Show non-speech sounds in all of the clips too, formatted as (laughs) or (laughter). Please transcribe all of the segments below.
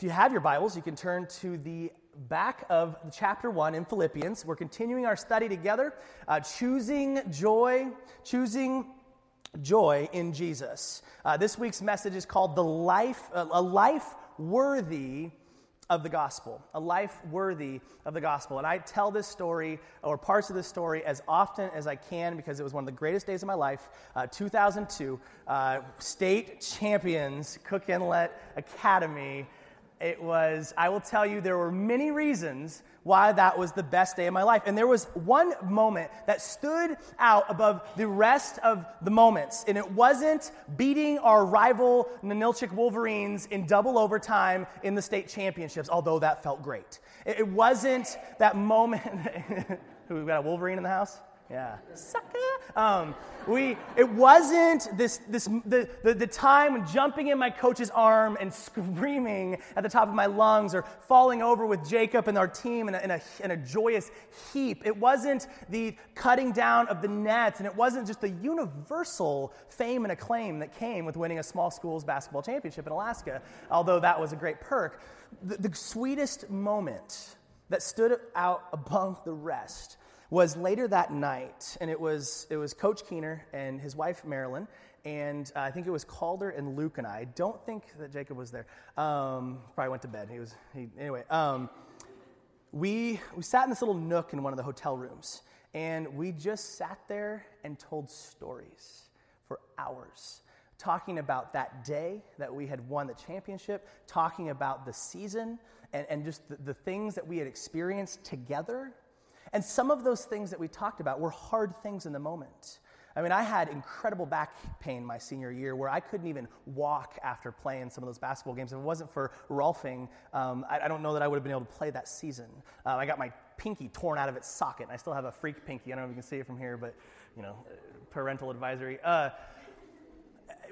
If you have your Bibles, you can turn to the back of chapter 1 in Philippians. We're continuing our study together, uh, choosing joy, choosing joy in Jesus. Uh, this week's message is called the life, uh, a life worthy of the gospel, a life worthy of the gospel. And I tell this story or parts of this story as often as I can because it was one of the greatest days of my life. Uh, 2002, uh, state champions, Cook Inlet Academy it was, I will tell you, there were many reasons why that was the best day of my life. And there was one moment that stood out above the rest of the moments. And it wasn't beating our rival Ninilchik Wolverines in double overtime in the state championships, although that felt great. It wasn't that moment. (laughs) We've got a Wolverine in the house? Yeah. Sucker. Um, we, it wasn't this, this, the, the, the time jumping in my coach's arm and screaming at the top of my lungs or falling over with Jacob and our team in a, in a, in a joyous heap. It wasn't the cutting down of the nets, and it wasn't just the universal fame and acclaim that came with winning a small schools basketball championship in Alaska, although that was a great perk. The, the sweetest moment that stood out above the rest was later that night, and it was, it was Coach Keener and his wife, Marilyn, and uh, I think it was Calder and Luke and I. I don't think that Jacob was there. Um, probably went to bed. He was, he, anyway. Um, we, we sat in this little nook in one of the hotel rooms, and we just sat there and told stories for hours talking about that day that we had won the championship, talking about the season, and, and just the, the things that we had experienced together and some of those things that we talked about were hard things in the moment. I mean, I had incredible back pain my senior year where I couldn't even walk after playing some of those basketball games. If it wasn't for Rolfing, um, I, I, don't know that I would have been able to play that season. Uh, I got my pinky torn out of its socket, and I still have a freak pinky. I don't know if you can see it from here, but, you know, parental advisory. Uh,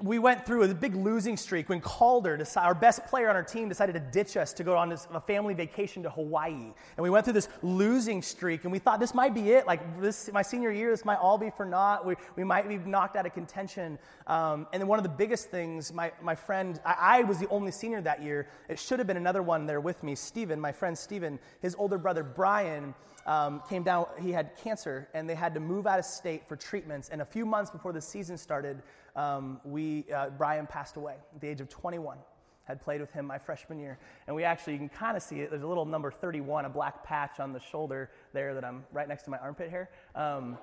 we went through a big losing streak when Calder, our best player on our team, decided to ditch us to go on a family vacation to Hawaii. And we went through this losing streak, and we thought this might be it. Like this, my senior year, this might all be for naught. We, we might be knocked out of contention. Um, and then one of the biggest things, my, my friend, I, I, was the only senior that year. It should have been another one there with me, Stephen, my friend Stephen, his older brother Brian. Um, came down, he had cancer, and they had to move out of state for treatments. And a few months before the season started, um, we, uh, Brian passed away at the age of 21. Had played with him my freshman year. And we actually, you can kind of see it. There's a little number 31, a black patch on the shoulder there that I'm right next to my armpit hair. Um,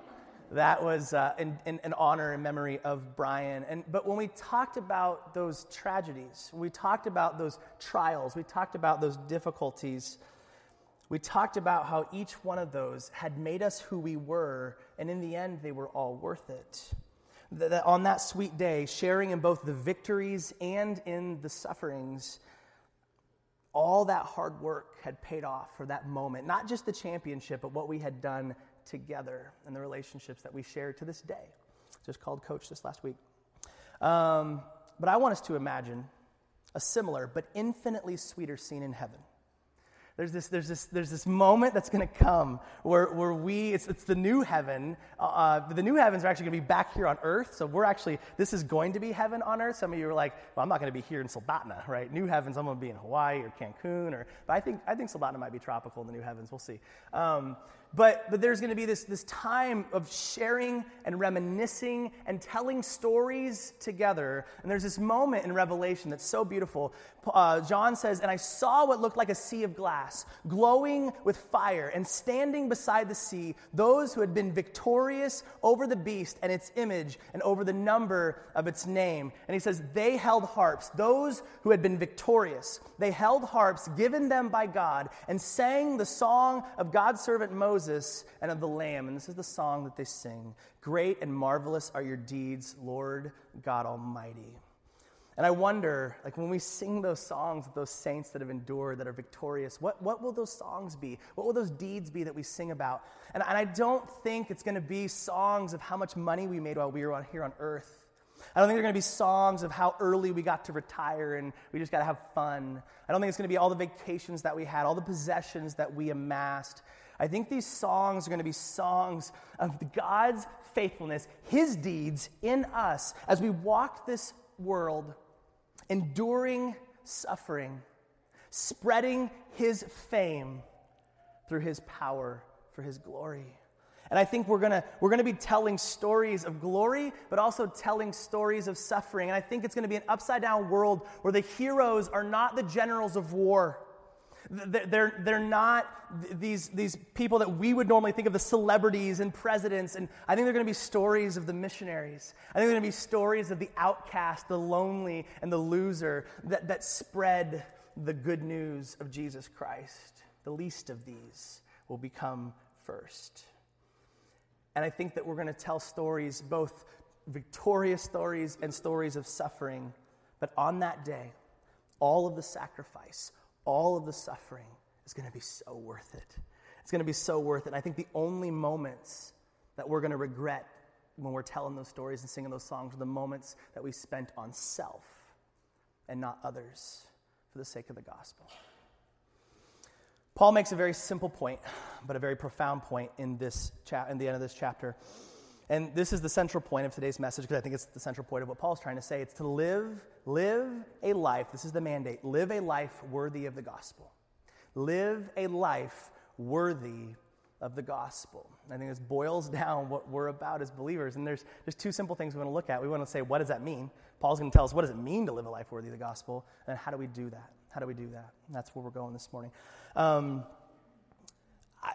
that was uh, in, in, in, honor and memory of Brian. And, but when we talked about those tragedies, we talked about those trials, we talked about those difficulties, we talked about how each one of those had made us who we were, and in the end, they were all worth it that on that sweet day, sharing in both the victories and in the sufferings, all that hard work had paid off for that moment. Not just the championship, but what we had done together and the relationships that we share to this day. Just called Coach this last week. Um, but I want us to imagine a similar but infinitely sweeter scene in heaven. There's this, there's this, there's this moment that's going to come where, where we, it's, it's the new heaven. Uh, uh the new heavens are actually going to be back here on earth. So we're actually, this is going to be heaven on earth. Some of you are like, well, I'm not going to be here in Soldotna, right? New heavens, I'm going to be in Hawaii or Cancun. Or, but I think, I think Soldotna might be tropical in the new heavens. We'll see. Um, but, but there's going to be this, this time of sharing and reminiscing and telling stories together. And there's this moment in Revelation that's so beautiful. Uh, John says, And I saw what looked like a sea of glass, glowing with fire, and standing beside the sea, those who had been victorious over the beast and its image and over the number of its name. And he says, They held harps, those who had been victorious. They held harps given them by God and sang the song of God's servant Moses Moses and of the Lamb. And this is the song that they sing Great and marvelous are your deeds, Lord God Almighty. And I wonder, like when we sing those songs of those saints that have endured, that are victorious, what, what will those songs be? What will those deeds be that we sing about? And, and I don't think it's going to be songs of how much money we made while we were on, here on earth. I don't think they're going to be songs of how early we got to retire and we just got to have fun. I don't think it's going to be all the vacations that we had, all the possessions that we amassed. I think these songs are going to be songs of God's faithfulness, His deeds in us as we walk this world, enduring suffering, spreading his fame through his power for his glory. And I think we're gonna, we're gonna be telling stories of glory, but also telling stories of suffering. And I think it's gonna be an upside down world where the heroes are not the generals of war. They're, they're not these, these people that we would normally think of the celebrities and presidents. And I think they're going to be stories of the missionaries. I think they're going to be stories of the outcast, the lonely, and the loser that, that spread the good news of Jesus Christ. The least of these will become first. And I think that we're going to tell stories, both victorious stories and stories of suffering. But on that day, all of the sacrifice, all of the suffering is going to be so worth it. It's going to be so worth it. And I think the only moments that we're going to regret when we're telling those stories and singing those songs are the moments that we spent on self and not others for the sake of the gospel. Paul makes a very simple point, but a very profound point in this cha- in the end of this chapter. And this is the central point of today's message because I think it's the central point of what Paul's trying to say. It's to live, live a life. This is the mandate. Live a life worthy of the gospel. Live a life worthy of the gospel. I think this boils (laughs) down what we're about as believers. And there's, there's two simple things we want to look at. We want to say, what does that mean? Paul's going to tell us, what does it mean to live a life worthy of the gospel? And how do we do that? How do we do that? And that's where we're going this morning. Um,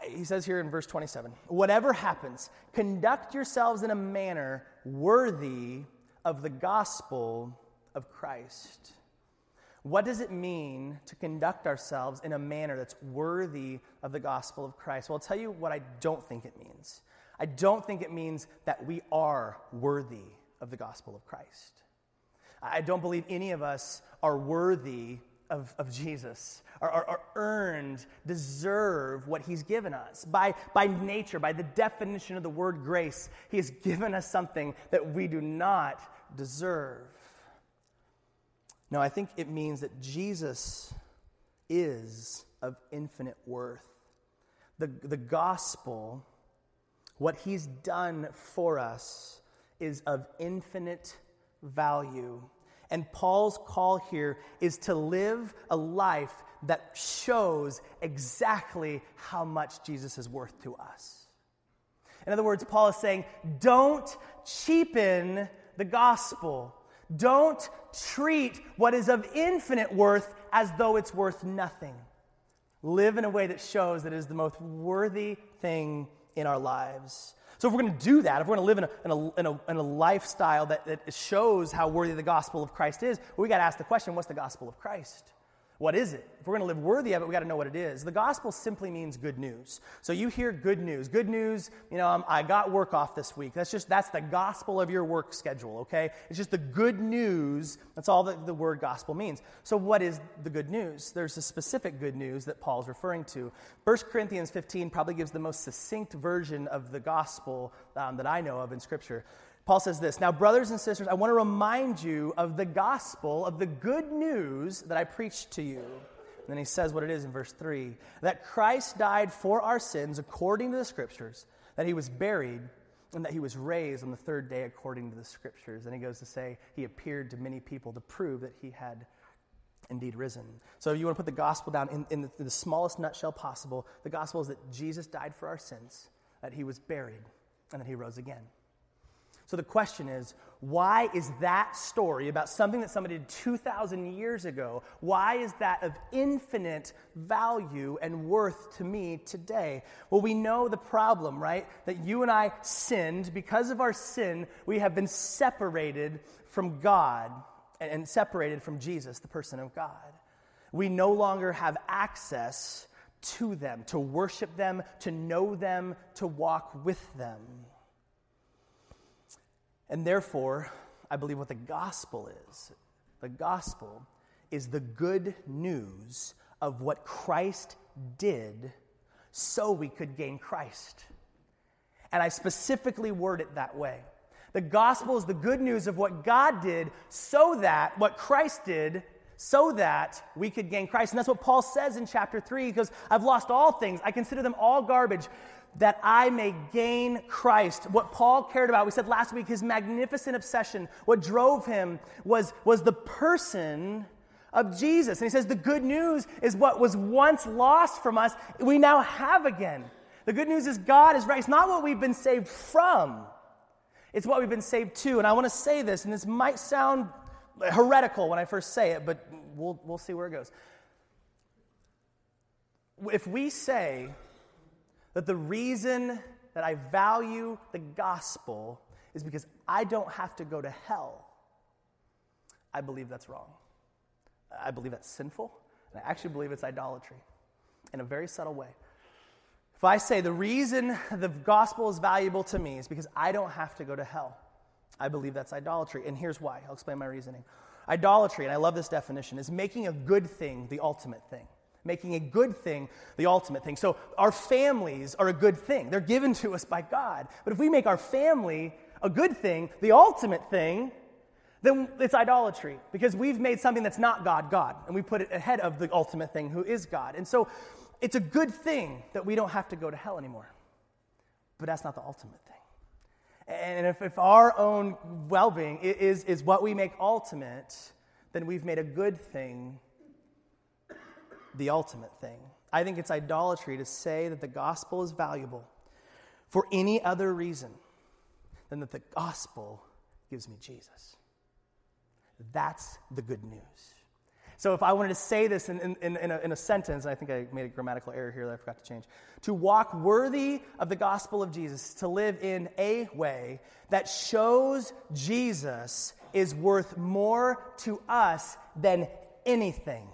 he says here in verse 27 whatever happens, conduct yourselves in a manner worthy of the gospel of Christ. What does it mean to conduct ourselves in a manner that's worthy of the gospel of Christ? Well, I'll tell you what I don't think it means. I don't think it means that we are worthy of the gospel of Christ. I don't believe any of us are worthy of, of Jesus are, are, are, earned, deserve what he's given us. By, by nature, by the definition of the word grace, he has given us something that we do not deserve. No, I think it means that Jesus is of infinite worth. The, the gospel, what he's done for us, is of infinite value. And Paul's call here is to live a life that shows exactly how much Jesus is worth to us. In other words, Paul is saying, don't cheapen the gospel. Don't treat what is of infinite worth as though it's worth nothing. Live in a way that shows that it is the most worthy thing in our lives. So, if we're going to do that, if we're going to live in a, in a, in a, in a lifestyle that, that shows how worthy the gospel of Christ is, we got to ask the question what's the gospel of Christ? What is it? If we're going to live worthy of it, we got to know what it is. The gospel simply means good news. So you hear good news. Good news, you know, um, I got work off this week. That's just, that's the gospel of your work schedule, okay? It's just the good news. That's all that the word gospel means. So what is the good news? There's a specific good news that Paul's referring to. 1 Corinthians 15 probably gives the most succinct version of the gospel um, that I know of in Scripture. Paul says this Now, brothers and sisters, I want to remind you of the gospel, of the good news that I preached to you. And then he says what it is in verse 3 that Christ died for our sins according to the scriptures, that he was buried, and that he was raised on the third day according to the scriptures. And he goes to say he appeared to many people to prove that he had indeed risen. So, if you want to put the gospel down in, in, the, in the smallest nutshell possible, the gospel is that Jesus died for our sins, that he was buried, and that he rose again. So the question is, why is that story about something that somebody did 2,000 years ago, why is that of infinite value and worth to me today? Well, we know the problem, right? That you and I sinned. Because of our sin, we have been separated from God and separated from Jesus, the person of God. We no longer have access to them, to worship them, to know them, to walk with them. And therefore, I believe what the gospel is the gospel is the good news of what Christ did so we could gain Christ. And I specifically word it that way. The gospel is the good news of what God did so that, what Christ did, so that we could gain Christ. And that's what Paul says in chapter 3 because I've lost all things. I consider them all garbage that I may gain Christ. What Paul cared about, we said last week, his magnificent obsession, what drove him was, was the person of Jesus. And he says the good news is what was once lost from us, we now have again. The good news is God is right. It's not what we've been saved from, it's what we've been saved to. And I want to say this, and this might sound heretical when I first say it, but we'll, we'll see where it goes. If we say that the reason that I value the gospel is because I don't have to go to hell, I believe that's wrong. I believe that's sinful, and I actually believe it's idolatry in a very subtle way. If I say the reason the gospel is valuable to me is because I don't have to go to hell, I believe that's idolatry. And here's why. I'll explain my reasoning. Idolatry, and I love this definition, is making a good thing the ultimate thing. Making a good thing the ultimate thing. So our families are a good thing. They're given to us by God. But if we make our family a good thing, the ultimate thing, then it's idolatry because we've made something that's not God, God, and we put it ahead of the ultimate thing who is God. And so it's a good thing that we don't have to go to hell anymore. But that's not the ultimate thing. And if, if our own well being is, is what we make ultimate, then we've made a good thing the ultimate thing. I think it's idolatry to say that the gospel is valuable for any other reason than that the gospel gives me Jesus. That's the good news. So, if I wanted to say this in, in, in, a, in, a, sentence, I think I made a grammatical error here that I forgot to change. To walk worthy of the gospel of Jesus, to live in a way that shows Jesus is worth more to us than anything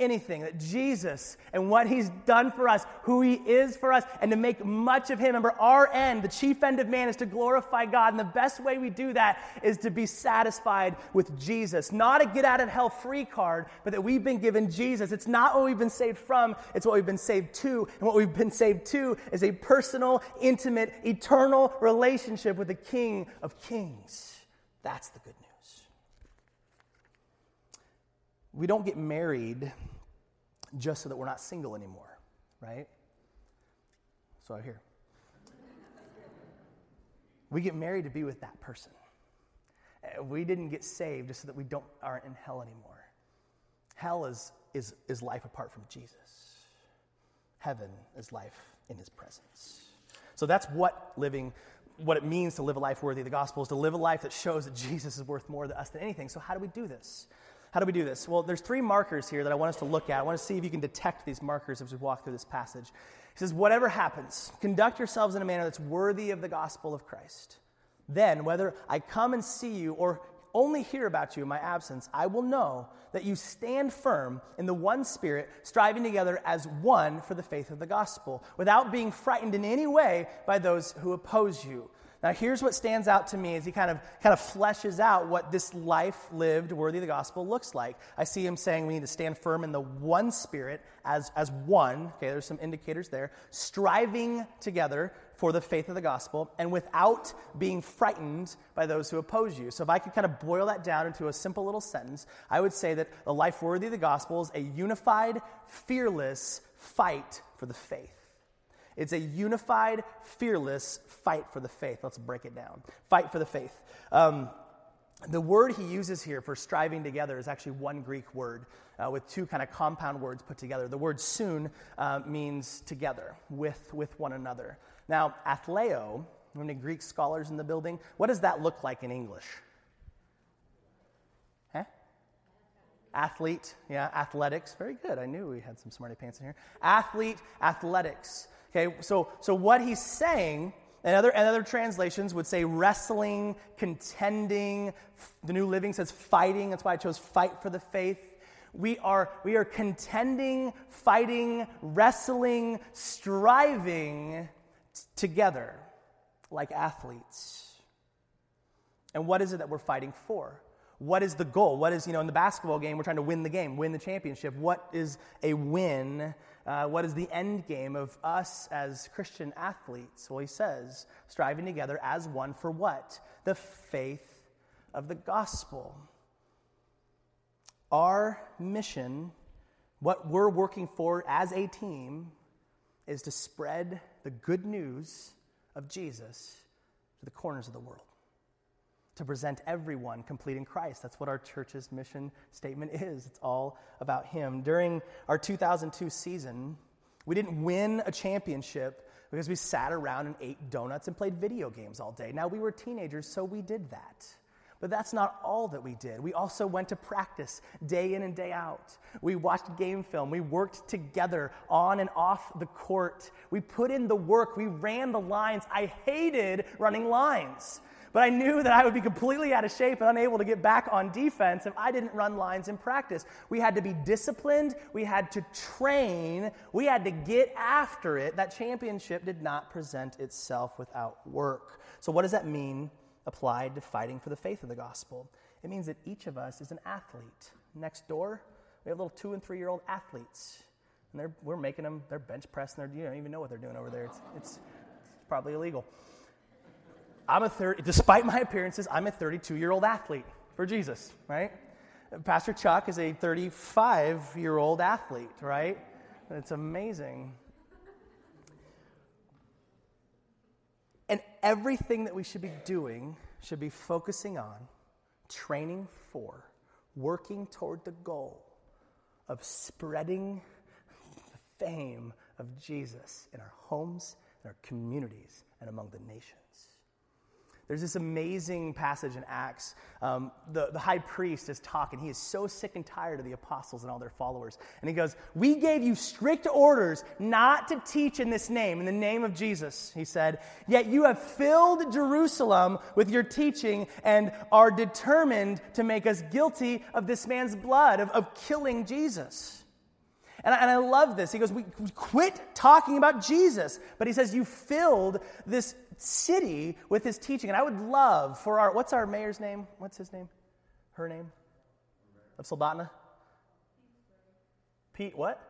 anything, that Jesus and what he's done for us, who he is for us, and to make much of him. Remember, our end, the chief end of man, is to glorify God. And the best way we do that is to be satisfied with Jesus. Not a get out of hell free card, but that we've been given Jesus. It's not what we've been saved from, it's what we've been saved to. And what we've been saved to is a personal, intimate, eternal relationship with the King of Kings. That's the good news. We don't get married just so that we're not single anymore, right? So I hear. we get married to be with that person. Uh, we didn't get saved just so that we don't, aren't in hell anymore. Hell is, is, is life apart from Jesus. Heaven is life in his presence. So that's what living, what it means to live a life worthy of the gospel is to live a life that shows that Jesus is worth more to us than anything. So how do we do this? How do we do this? Well, there's three markers here that I want us to look at. I want to see if you can detect these markers as we walk through this passage. He says, Whatever happens, conduct yourselves in a manner that's worthy of the gospel of Christ. Then, whether I come and see you or only hear about you in my absence, I will know that you stand firm in the one spirit, striving together as one for the faith of the gospel, without being frightened in any way by those who oppose you. Now, here's what stands out to me as he kind of, kind of fleshes out what this life lived worthy of the gospel looks like. I see him saying we need to stand firm in the one spirit as, as one. Okay, there's some indicators there. Striving together for the faith of the gospel and without being frightened by those who oppose you. So, if I could kind of boil that down into a simple little sentence, I would say that the life worthy of the gospel is a unified, fearless fight for the faith. It's a unified, fearless fight for the faith. Let's break it down. Fight for the faith. Um, the word he uses here for striving together is actually one Greek word uh, with two kind of compound words put together. The word soon uh, means together, with, with one another. Now, athleo, any Greek scholars in the building, what does that look like in English? Huh? Athlete, yeah, athletics. Very good. I knew we had some smarty pants in here. Athlete, athletics. Okay, so, so what he's saying, and other, and other translations would say wrestling, contending. The New Living says fighting. That's why I chose fight for the faith. We are, we are contending, fighting, wrestling, striving t- together like athletes. And what is it that we're fighting for? What is the goal? What is, you know, in the basketball game, we're trying to win the game, win the championship. What is a win uh, what is the end game of us as Christian athletes? Well, he says, striving together as one for what? The faith of the gospel. Our mission, what we're working for as a team, is to spread the good news of Jesus to the corners of the world to present everyone complete in Christ. That's what our church's mission statement is. It's all about Him. During our 2002 season, we didn't win a championship because we sat around and ate donuts and played video games all day. Now, we were teenagers, so we did that. But that's not all that we did. We also went to practice day in and day out. We watched game film. We worked together on and off the court. We put in the work. We ran the lines. I hated running lines. But I knew that I would be completely out of shape and unable to get back on defense if I didn't run lines in practice. We had to be disciplined, we had to train, we had to get after it. That championship did not present itself without work. So, what does that mean applied to fighting for the faith of the gospel? It means that each of us is an athlete. Next door, we have little two and three year old athletes. And we're making them, they're bench pressing, they're, you don't even know what they're doing over there. It's, it's, it's probably illegal. I'm a 30, despite my appearances, I'm a 32 year old athlete for Jesus, right? Pastor Chuck is a 35 year old athlete, right? It's amazing. And everything that we should be doing should be focusing on, training for, working toward the goal of spreading the fame of Jesus in our homes, in our communities, and among the nations. There's this amazing passage in Acts. Um, the, the high priest is talking. He is so sick and tired of the apostles and all their followers. And he goes, We gave you strict orders not to teach in this name, in the name of Jesus, he said. Yet you have filled Jerusalem with your teaching and are determined to make us guilty of this man's blood, of, of killing Jesus. And I, and I, love this. He goes, we, we quit talking about Jesus. But he says, You filled this city with his teaching. And I would love for our, what's our mayor's name? What's his name? Her name? Of Soldotna? Pete, what?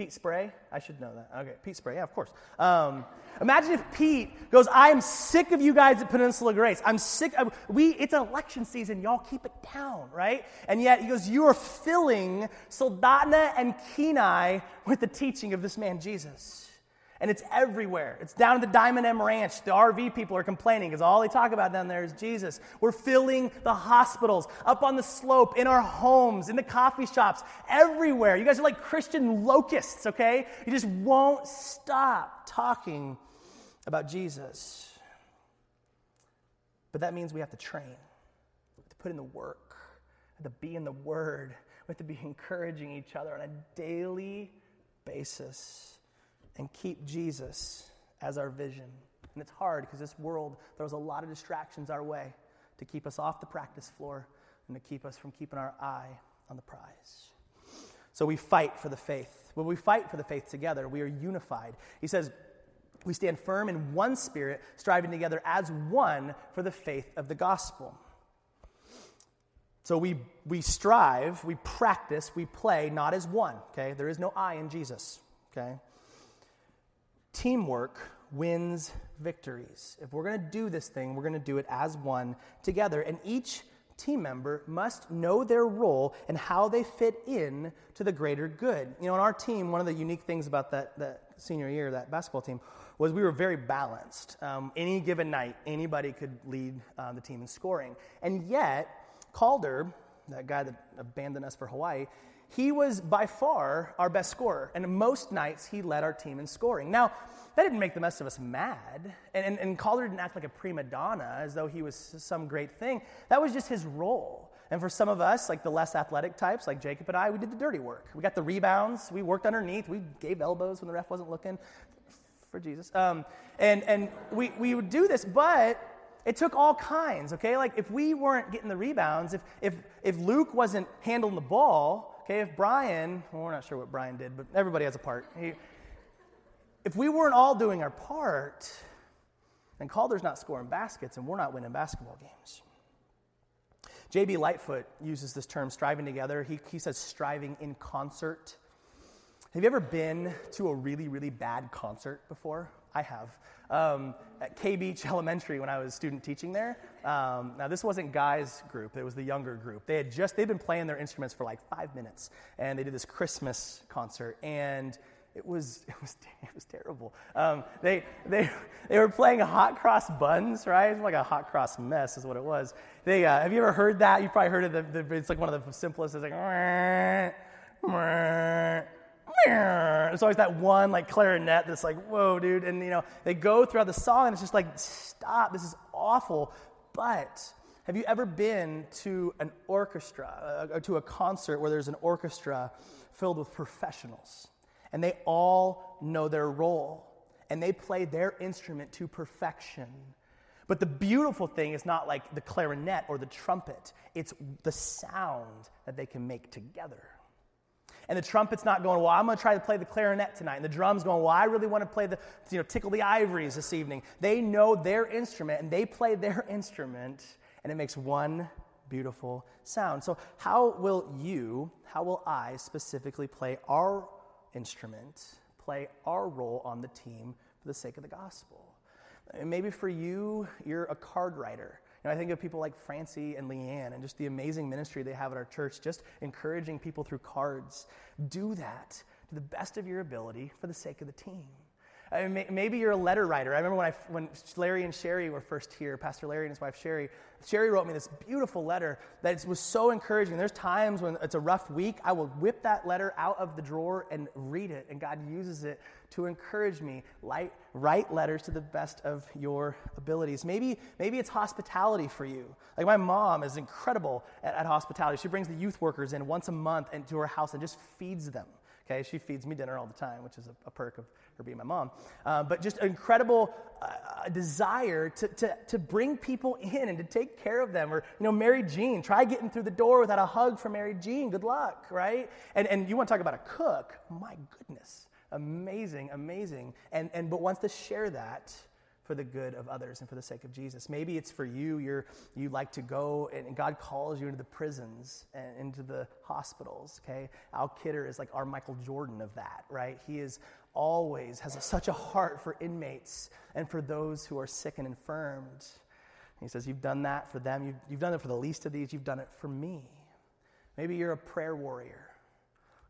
Pete Sprague? I should know that. Okay, Pete Sprague, yeah, of course. Um, imagine if Pete goes, I am sick of you guys at Peninsula Grace. I'm sick of, we, it's election season, y'all keep it down, right? And yet he goes, you are filling Soldotna and Kenai with the teaching of this man, Jesus and it's everywhere. It's down at the Diamond M Ranch. The RV people are complaining because all they talk about down there is Jesus. We're filling the hospitals, up on the slope, in our homes, in the coffee shops, everywhere. You guys are like Christian locusts, okay? You just won't stop talking about Jesus. But that means we have to train, we have to put in the work, have to be in the Word, we have to be (laughs) encouraging each other on a daily basis and keep Jesus as our vision. And it's hard because this world throws a lot of distractions our way to keep us off the practice floor and to keep us from keeping our eye on the prize. So we fight for the faith. When we fight for the faith together, we are unified. He says, we stand firm in one spirit, striving together as one for the faith of the gospel. So we, we strive, we practice, we play not as one, okay? There is no I in Jesus, okay? Teamwork wins victories. If we're going to do this thing, we're going to do it as one together. And each team member must know their role and how they fit in to the greater good. You know, in our team, one of the unique things about that, that senior year, that basketball team, was we were very balanced. Um, any given night, anybody could lead uh, the team in scoring. And yet, Calder, that guy that abandoned us for Hawaii, he was by far our best scorer. And most nights, he led our team in scoring. Now, that didn't make the rest of us mad. And, and, and Calder didn't act like a prima donna as though he was some great thing. That was just his role. And for some of us, like the less athletic types, like Jacob and I, we did the dirty work. We got the rebounds. We worked underneath. We gave elbows when the ref wasn't looking for Jesus. Um, and and we, we would do this, but it took all kinds, okay? Like if we weren't getting the rebounds, if, if, if Luke wasn't handling the ball, Okay, if Brian, well, we're not sure what Brian did, but everybody has a part. He, if we weren't all doing our part, then Calder's not scoring baskets and we're not winning basketball games. J.B. Lightfoot uses this term, striving together. He, he says striving in concert. Have you ever been to a really, really bad concert before? I have. Um, at K Beach (laughs) Elementary, when I was student teaching there, um, now this wasn't guys' group; it was the younger group. They had just they'd been playing their instruments for like five minutes, and they did this Christmas concert, and it was, (laughs) it was, it was terrible. Um, they, they, they were playing hot cross buns, right? It's like a hot cross mess, is what it was. They, uh, have you ever heard that? You've probably heard of the, the it's like one of the simplest. It's like, (laughs) it's always that one like clarinet that's like, whoa, dude. And you know, they go throughout the song and it's just like, stop, this is awful. But have you ever been to an orchestra, uh, or to a concert where there's an orchestra filled with professionals? And they all know their role and they play their instrument to perfection. But the beautiful thing is not like the clarinet or the trumpet, it's the sound that they can make together. And the trumpet's not going, well, I'm going to try to play the clarinet tonight. And the drum's going, well, I really want to play the, you know, tickle the ivories this evening. They know their instrument and they play their (laughs) instrument, and it makes one beautiful sound. So, how will you, how will I specifically play our instrument, play our role on the team for the sake of the gospel? And maybe for you, you're a card writer. You know, I think of people like Francie and Leanne and just the amazing ministry they have at our church, just encouraging people through cards. Do that to the best of your ability for the sake of the team. I mean, maybe you're a letter writer. I remember when, I, when Larry and Sherry were first here, Pastor Larry and his wife Sherry, Sherry wrote me this beautiful letter that was so encouraging. There's times when it's a rough week, I will whip that letter out of the drawer and read it, and God uses it to encourage me. Light, write letters to the best of your abilities. Maybe, maybe it's hospitality for you. Like my mom is incredible at, at hospitality. She brings the youth workers in once a month into her house and just feeds them. Okay, she feeds me dinner all the time, which is a, a perk of her being my mom. Uh, but just incredible uh, desire to, to, to bring people in and to take care of them. Or, you know, Mary Jean, try getting through the door without a hug from Mary Jean. Good luck, right? And, and you want to talk about a cook? My goodness. Amazing, amazing. And, and but wants to share that for the good of others and for the sake of Jesus. Maybe it's for you, you're, you like to go and God calls you into the prisons and into the hospitals, okay? Al Kidder is like our Michael Jordan of that, right? He is always has a, such a heart for inmates and for those who are sick and infirmed. He says, You've done that for them. You've, you've done it for the least of these. You've done it for me. Maybe you're a prayer warrior.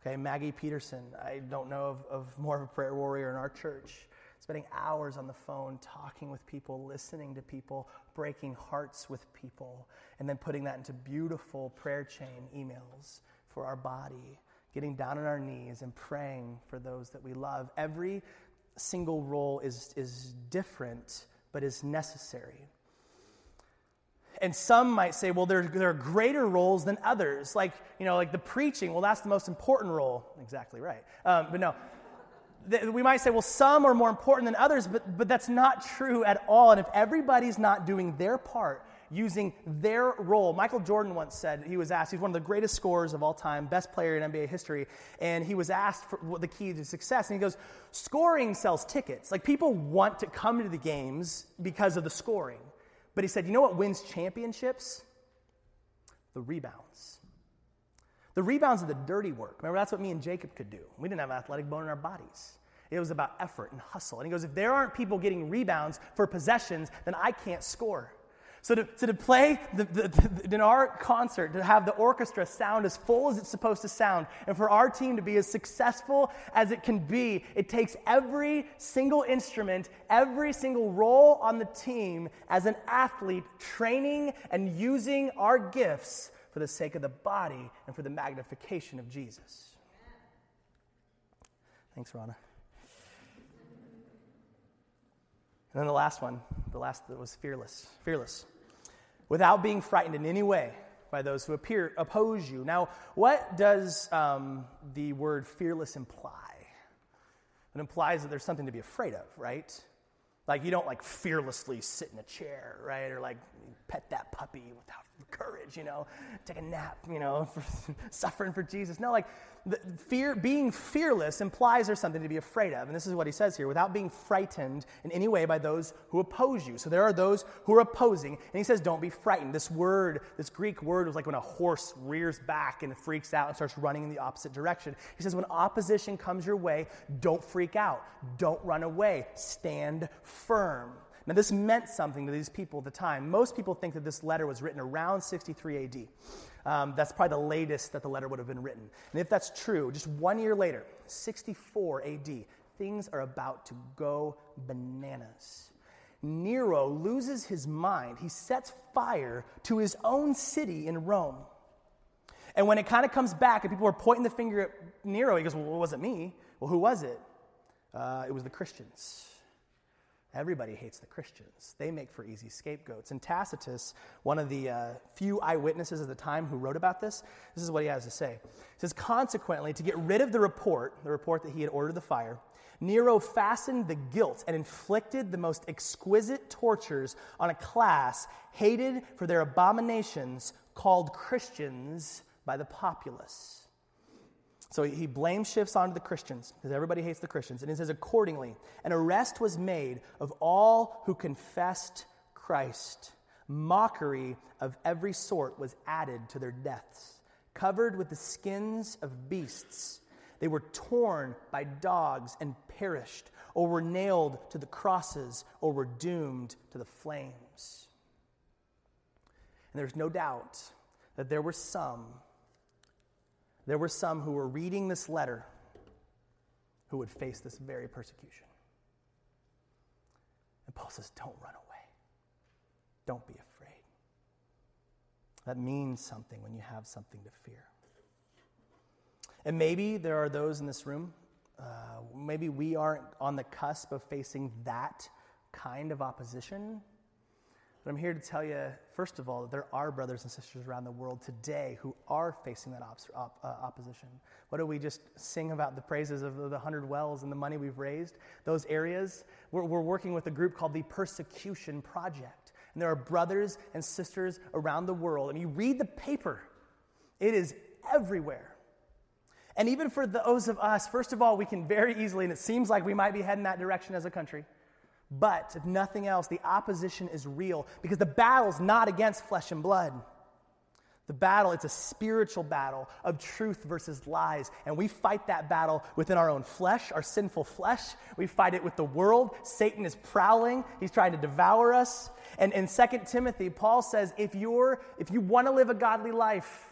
Okay, Maggie Peterson, I don't know of, of more of a prayer warrior in our church spending hours on the phone talking with people, listening to people, breaking hearts with people, and then putting that into beautiful prayer chain emails for our body, getting down on our knees and praying for those that we love. Every single role is, is different, but is necessary. And some might say, well, there, there are greater roles than others. Like, you know, like the preaching, well, that's the most important role. Exactly right. Um, but no, we might say, well, some are more important than others, but, but that's not true at all. And if everybody's not doing their part, using their role, Michael Jordan once said, he was asked, he's one of the greatest scorers of all time, best player in NBA history, and he was asked for what the key to success. And he goes, scoring sells tickets. Like people want to come to the games because of the scoring. But he said, you know what wins championships? The rebounds. The rebounds are the dirty work. Remember, that's what me and Jacob could do. We didn't have athletic bone in our bodies. It was about effort and hustle. And he goes, if there aren't people getting rebounds for possessions, then I can't score. So to, so to play the, the, the, in our concert, to have the orchestra sound as full as it's supposed to sound, and for our team to be as successful as it can be, it takes every single instrument, every single role on the team as an athlete training and using our gifts for the sake of the body and for the magnification of Jesus. Thanks, Rana. And then the last one, the last that was fearless. Fearless. Without being frightened in any way by those who appear oppose you. Now, what does um, the word fearless imply? It implies that there's something to be afraid of, right? Like you don't like fearlessly sit in a chair, right? Or like pet that puppy without courage, you know, take a nap, you know, (laughs) for suffering for Jesus. No, like the fear, being fearless implies there's something to be afraid of. And this is what he says here without being frightened in any way by those who oppose you. So there are those who are opposing, and he says, don't be frightened. This word, this Greek word, was like when a horse rears back and freaks out and starts running in the opposite direction. He says, when opposition comes your way, don't freak out, don't run away, stand firm. Now, this meant something to these people at the time. Most people think that this letter was written around 63 AD. Um, that's probably the latest that the letter would have been written. And if that's true, just one year later, 64 AD, things are about to go bananas. Nero loses his mind. He sets fire to his own city in Rome. And when it kind of comes back and people are pointing the finger at Nero, he goes, Well, it wasn't me. Well, who was it? Uh, it was the Christians. Everybody hates the Christians. They make for easy scapegoats. And Tacitus, one of the uh, few eyewitnesses of the time who wrote about this, this is what he has to say. He says, Consequently, to get rid of the report, the report that he had ordered the fire, Nero fastened the guilt and inflicted the most exquisite tortures on a class hated for their abominations called Christians by the populace. So he blame shifts onto the Christians because everybody hates the Christians. And he says, accordingly, an arrest was made of all who confessed Christ. Mockery of every sort was added to their deaths, covered with the skins of beasts. They were torn by dogs and perished, or were nailed to the crosses, or were doomed to the flames. And there's no doubt that there were some there were some who were reading this letter who would face this very persecution. And Paul says, Don't run away. Don't be afraid. That means something when you have something to fear. And maybe there are those in this room, uh, maybe we aren't on the cusp of facing that kind of opposition. But I'm here to tell you, first of all, that there are brothers and sisters around the world today who are facing that op- op- uh, opposition. What do we just sing about the praises of the, the hundred wells and the money we've raised? Those areas, we're, we're working with a group called the Persecution Project. And there are brothers and sisters around the world. And you read the paper, it is everywhere. And even for those of us, first of all, we can very easily, and it seems like we might be heading that direction as a country but if nothing else, the opposition is real because the battle's not against flesh and blood. The battle, it's a spiritual battle of truth versus lies. And we fight that battle within our own flesh, our sinful flesh. We fight it with the world. Satan is prowling, he's trying to devour us. And in 2 Timothy, Paul says if, you're, if you want to live a godly life,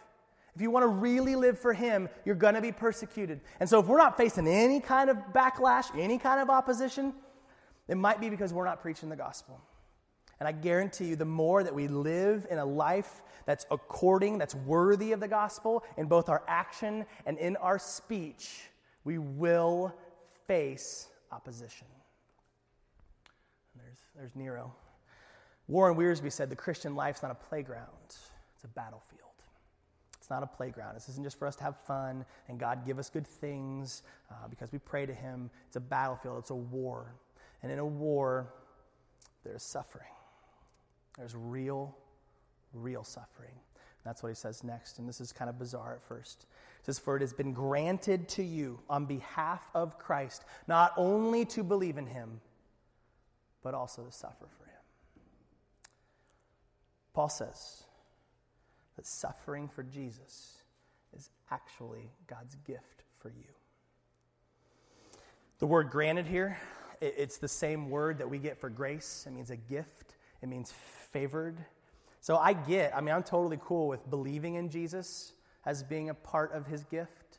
if you want to really live for him, you're going to be persecuted. And so if we're not facing any kind of backlash, any kind of opposition, it might be because we're not preaching the gospel. And I guarantee you, the more that we live in a life that's according, that's worthy of the gospel, in both our action and in our speech, we will face opposition. And there's, there's Nero. Warren Wiersbe said the Christian life's not a playground, it's a battlefield. It's not a playground. This isn't just for us to have fun and God give us good things uh, because we pray to Him. It's a battlefield, it's a war. And in a war, there's suffering. There's real, real suffering. That's what he says next. And this is kind of bizarre at first. He says, For it has been granted to you on behalf of Christ, not only to believe in him, but also to suffer for him. Paul says that suffering for Jesus is actually God's gift for you. The word granted here it's the same word that we get for grace. It means a gift, it means favored. So I get, I mean, I'm totally cool with believing in Jesus as being a part of his gift,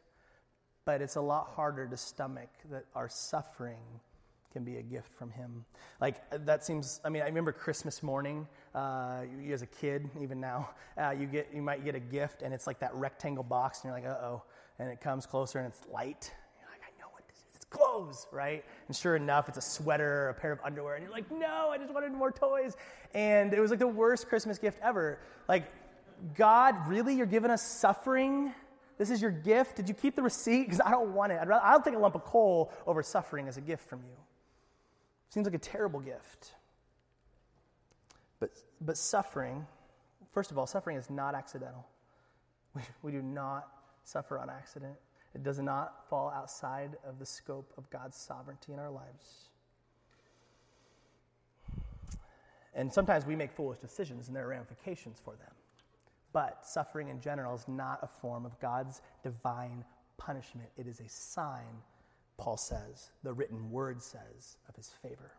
but it's a lot harder to stomach that our suffering can be a gift from him. Like, that seems, I mean, I remember Christmas morning, uh, you as a kid, even now, uh, you, get, you might get a gift and it's like that rectangle box, and you're like, uh oh. And it comes closer and it's light clothes, right? And sure enough, it's a sweater a pair of underwear. And you're like, no, I just wanted more toys. And it was like the worst Christmas gift ever. Like, God, really? You're giving us suffering? This is your gift? Did you keep the receipt? Because I don't want it. I'd rather, I'll take a lump of coal over suffering as a gift from you. Seems like a terrible gift. But, but suffering, first of all, suffering is not accidental. We, (laughs) we do not suffer on accident. It does not fall outside of the scope of God's sovereignty in our lives. And sometimes we make foolish decisions and there are ramifications for them. But suffering in general is not a form of God's divine punishment. It is a sign, Paul says, the written word says, of his favor.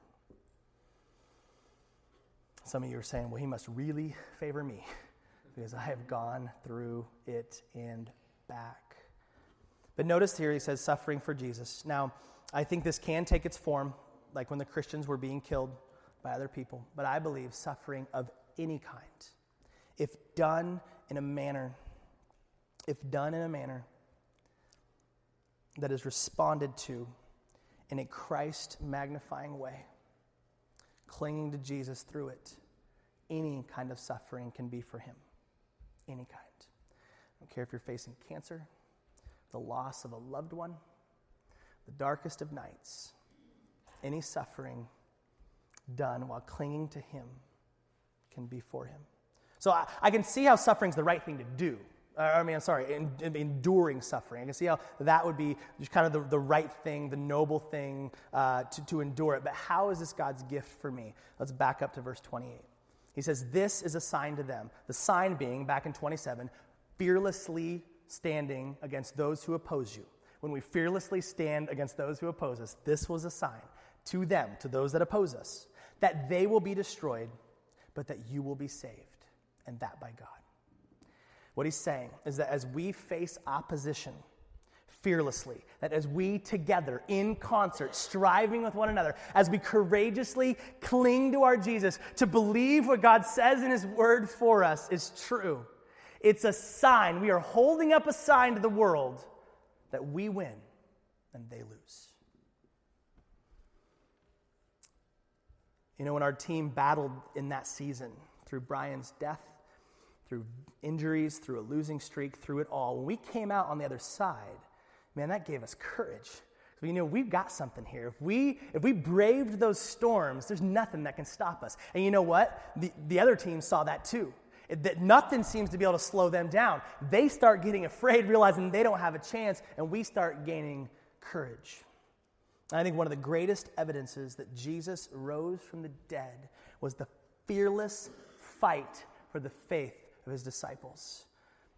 Some of you are saying, well, he must really favor me. (laughs) because I have gone through it and back. But notice here he says suffering for Jesus. Now, I think this can take its form, like when the Christians were being killed by other people, but I believe suffering of any kind, if done in a manner, if done in a manner that is responded to in a Christ magnifying way, clinging to Jesus through it, any kind of suffering can be for him. Any kind. I don't care if you're facing cancer, the loss of a loved one, the darkest of nights, any suffering done while clinging to him can be for him. So I, I can see how suffering is the right thing to do. I mean, I'm sorry, in, enduring suffering. I can see how that would be just kind of the, the right thing, the noble thing uh, to, to endure it. But how is this God's gift for me? Let's back up to verse 28. He says, This is a sign to them. The sign being, back in 27, fearlessly standing against those who oppose you. When we fearlessly stand against those who oppose us, this was a sign to them, to those that oppose us, that they will be destroyed, but that you will be saved, and that by God. What he's saying is that as we face opposition fearlessly, that as we together, in concert, striving with one another, as we courageously cling to our Jesus, to believe what God says in his word for us is true, it's a sign. We are holding up a sign to the world that we win and they lose. You know, when our team battled in that season through Brian's death, through injuries, through a losing streak, through it all. When we came out on the other side, man, that gave us courage. You know, we've got something here. If we, if we braved those storms, there's nothing that can stop us. And you know what? The, the other team saw that too. That nothing seems to be able to slow them down. They start getting afraid, realizing they don't have a chance, and we start gaining courage. I think one of the greatest evidences that Jesus rose from the dead was the fearless fight for the faith of his disciples.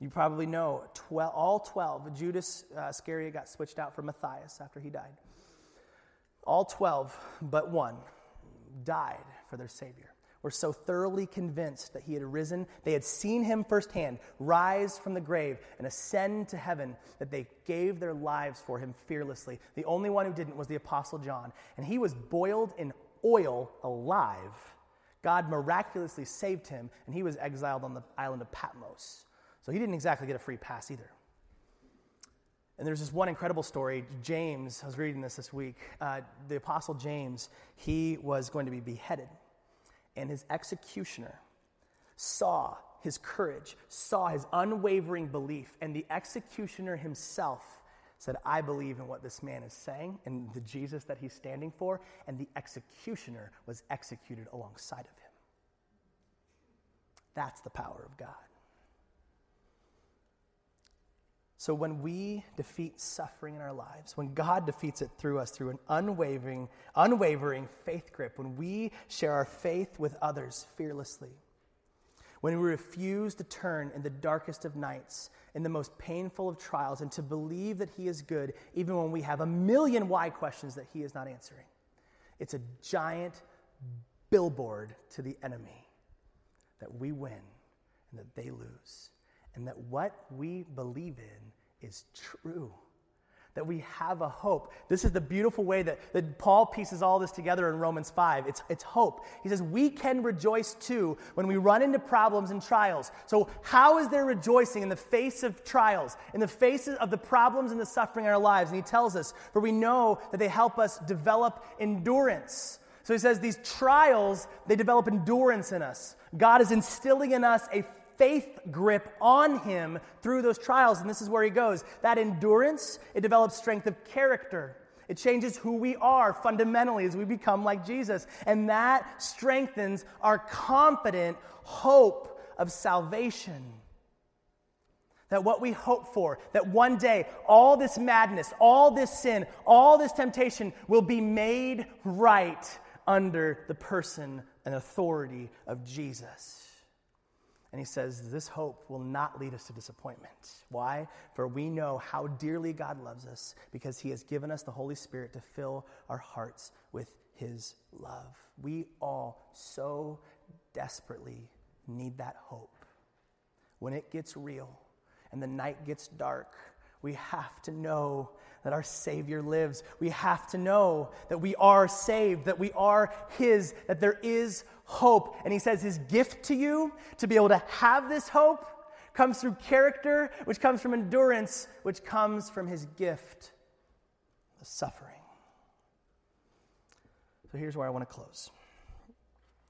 You probably know 12, all 12. Judas uh, Iscariot got switched out for Matthias after he died. All 12 but one died for their Savior. Were so thoroughly convinced that he had risen, they had seen him firsthand rise from the grave and ascend to heaven, that they gave their lives for him fearlessly. The only one who didn't was the Apostle John, and he was boiled in oil alive God miraculously saved him, and he was exiled on the island of Patmos. So he didn't exactly get a free pass either. And there's this one incredible story. James, I was reading this this week. Uh, the Apostle James, he was going to be beheaded, and his executioner saw his courage, saw his unwavering belief, and the executioner himself said, I believe in what this man is saying and the Jesus that he's standing for, and the executioner was executed alongside of him. That's the power of God. So when we defeat suffering in our lives, when God defeats it through us through an unwavering, unwavering faith grip, when we share our faith with others fearlessly, when we refuse to turn in the darkest of nights, in the most painful of trials, and to believe that He is good, even when we have a million why questions that He is not answering. It's a giant billboard to the enemy that we win and that they lose, and that what we believe in is true that we have a hope. This is the beautiful way that, that Paul pieces all this together in Romans 5. It's, it's hope. He says, We can rejoice too when we run into problems and trials. So, how is there rejoicing in the face of trials, in the face of the problems and the suffering in our lives? And he tells us, For we know that they help us develop endurance. So he says, These trials, they develop endurance in us. God is instilling in us a faith grip on him through those trials. And this is where he goes. That endurance, it develops strength of character. It changes who we are fundamentally as we become like Jesus. And that strengthens our confident hope of salvation. That what we hope for, that one day all this madness, all this sin, all this temptation will be made right under the person and authority of Jesus. And he says, This hope will not lead us to disappointment. Why? For we know how dearly God loves us because he has given us the Holy Spirit to fill our hearts with his love. We all so desperately need that hope. when it gets real and the night gets dark, we have to know that our Savior lives. We have to know that we are saved, that we are His, that there is hope. And He says His gift to you to be able to have this hope comes through character, which comes from endurance, which comes from His gift, the suffering. So here's where I want to close.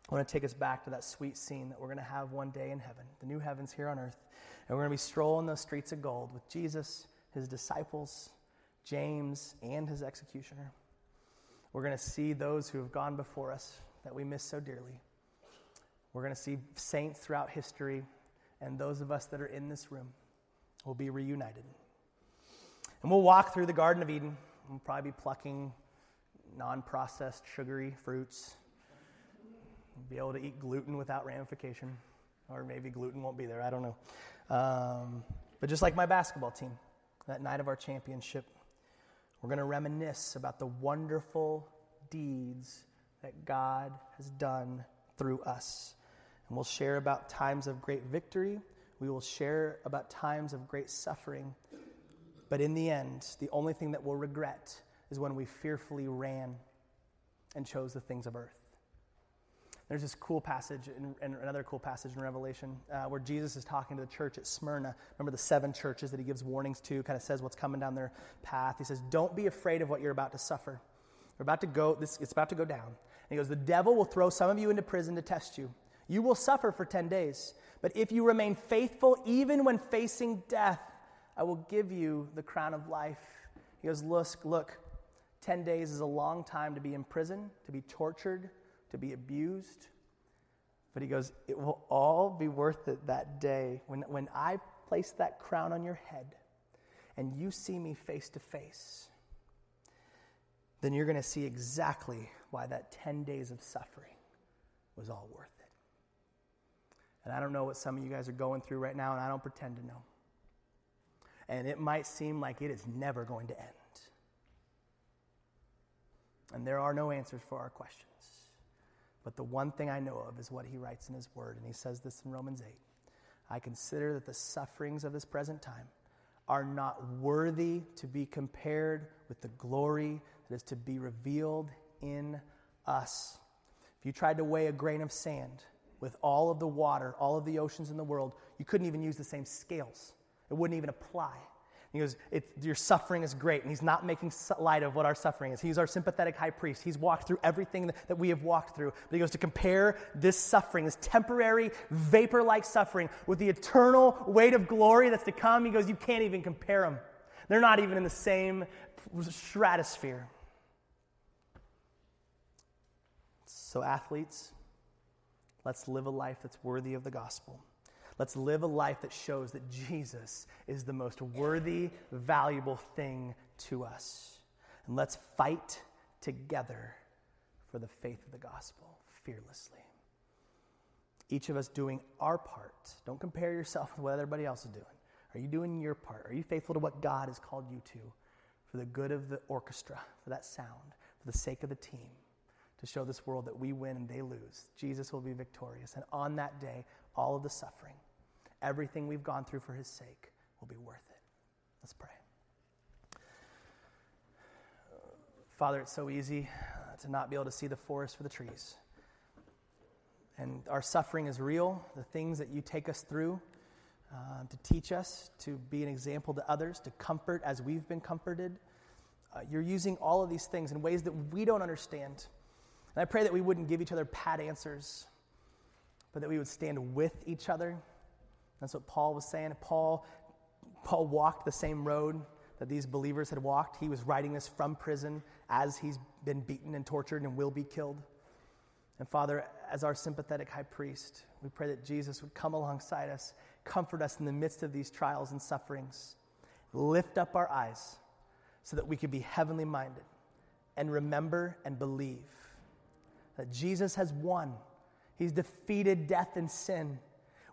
I want to take us back to that sweet scene that we're going to have one day in heaven, the new heavens here on earth. And we're going to be strolling those streets of gold with Jesus, his disciples, James, and his executioner. We're going to see those who have gone before us that we miss so dearly. We're going to see saints throughout history, and those of us that are in this room will be reunited. And we'll walk through the Garden of Eden. We'll probably be plucking non processed sugary fruits, be able to eat gluten without ramification. Or maybe gluten won't be there, I don't know. Um, but just like my basketball team, that night of our championship, we're going to reminisce about the wonderful deeds that God has done through us. And we'll share about times of great victory. We will share about times of great suffering. But in the end, the only thing that we'll regret is when we fearfully ran and chose the things of earth. There's this cool passage, and another cool passage in Revelation, uh, where Jesus is talking to the church at Smyrna. Remember the seven churches that he gives warnings to, kind of says what's coming down their path. He says, Don't be afraid of what you're about to suffer. You're about to go, this, it's about to go down. And he goes, The devil will throw some of you into prison to test you. You will suffer for 10 days. But if you remain faithful, even when facing death, I will give you the crown of life. He goes, Look, look, 10 days is a long time to be in prison, to be tortured, to be abused. But he goes, It will all be worth it that day when, when I place that crown on your head and you see me face to face. Then you're going to see exactly why that 10 days of suffering was all worth it. And I don't know what some of you guys are going through right now, and I don't pretend to know. And it might seem like it is never going to end. And there are no answers for our questions. But the one thing I know of is what he writes in his word, and he says this in Romans 8 I consider that the sufferings of this present time are not worthy to be compared with the glory that is to be revealed in us. If you tried to weigh a grain of sand with all of the water, all of the oceans in the world, you couldn't even use the same scales. It wouldn't even apply. He goes, Your suffering is great. And he's not making light of what our suffering is. He's our sympathetic high priest. He's walked through everything that, we have walked through. But he goes to compare this suffering, this temporary, vapor like suffering, with the eternal weight of glory that's to come. He goes, You can't even compare them. They're not even in the same stratosphere. So, athletes, let's live a life that's worthy of the gospel. Let's live a life that shows that Jesus is the most worthy, valuable thing to us. And let's fight together for the faith of the gospel fearlessly. Each of us doing our part. Don't compare yourself with what everybody else is doing. Are you doing your part? Are you faithful to what God has called you to for the good of the orchestra, for that sound, for the sake of the team? to show this world that we win and they lose. Jesus will be victorious. And on that day, all of the suffering, everything we've gone through for his sake will be worth it. Let's pray. Father, it's so easy uh, to not be able to see the forest for the trees. And our suffering is real. The things that you take us through uh, to teach us, to be an example to others, to comfort as we've been comforted. Uh, you're using all of these things in ways that we don't understand. And I pray that we wouldn't give each other pat answers, but that we would stand with each other. That's what Paul was saying. Paul, Paul walked the same road that these believers had walked. He was writing this from prison as he's been beaten and tortured and will be killed. And Father, as our sympathetic high priest, we pray that Jesus would come alongside us, comfort us in the midst of these trials and sufferings, lift up our eyes so that we could be heavenly minded and remember and believe that Jesus has won. He's defeated death and sin.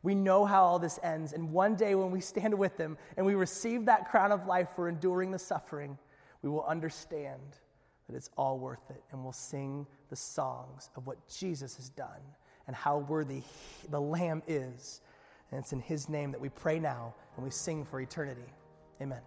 We know how all this ends. And one day when we stand with Him and we receive that crown of life for enduring the suffering, we will understand that it's all worth it. And we'll sing the songs of what Jesus has done and how worthy the Lamb is And it's in his name that we pray now and we sing for eternity. Amen.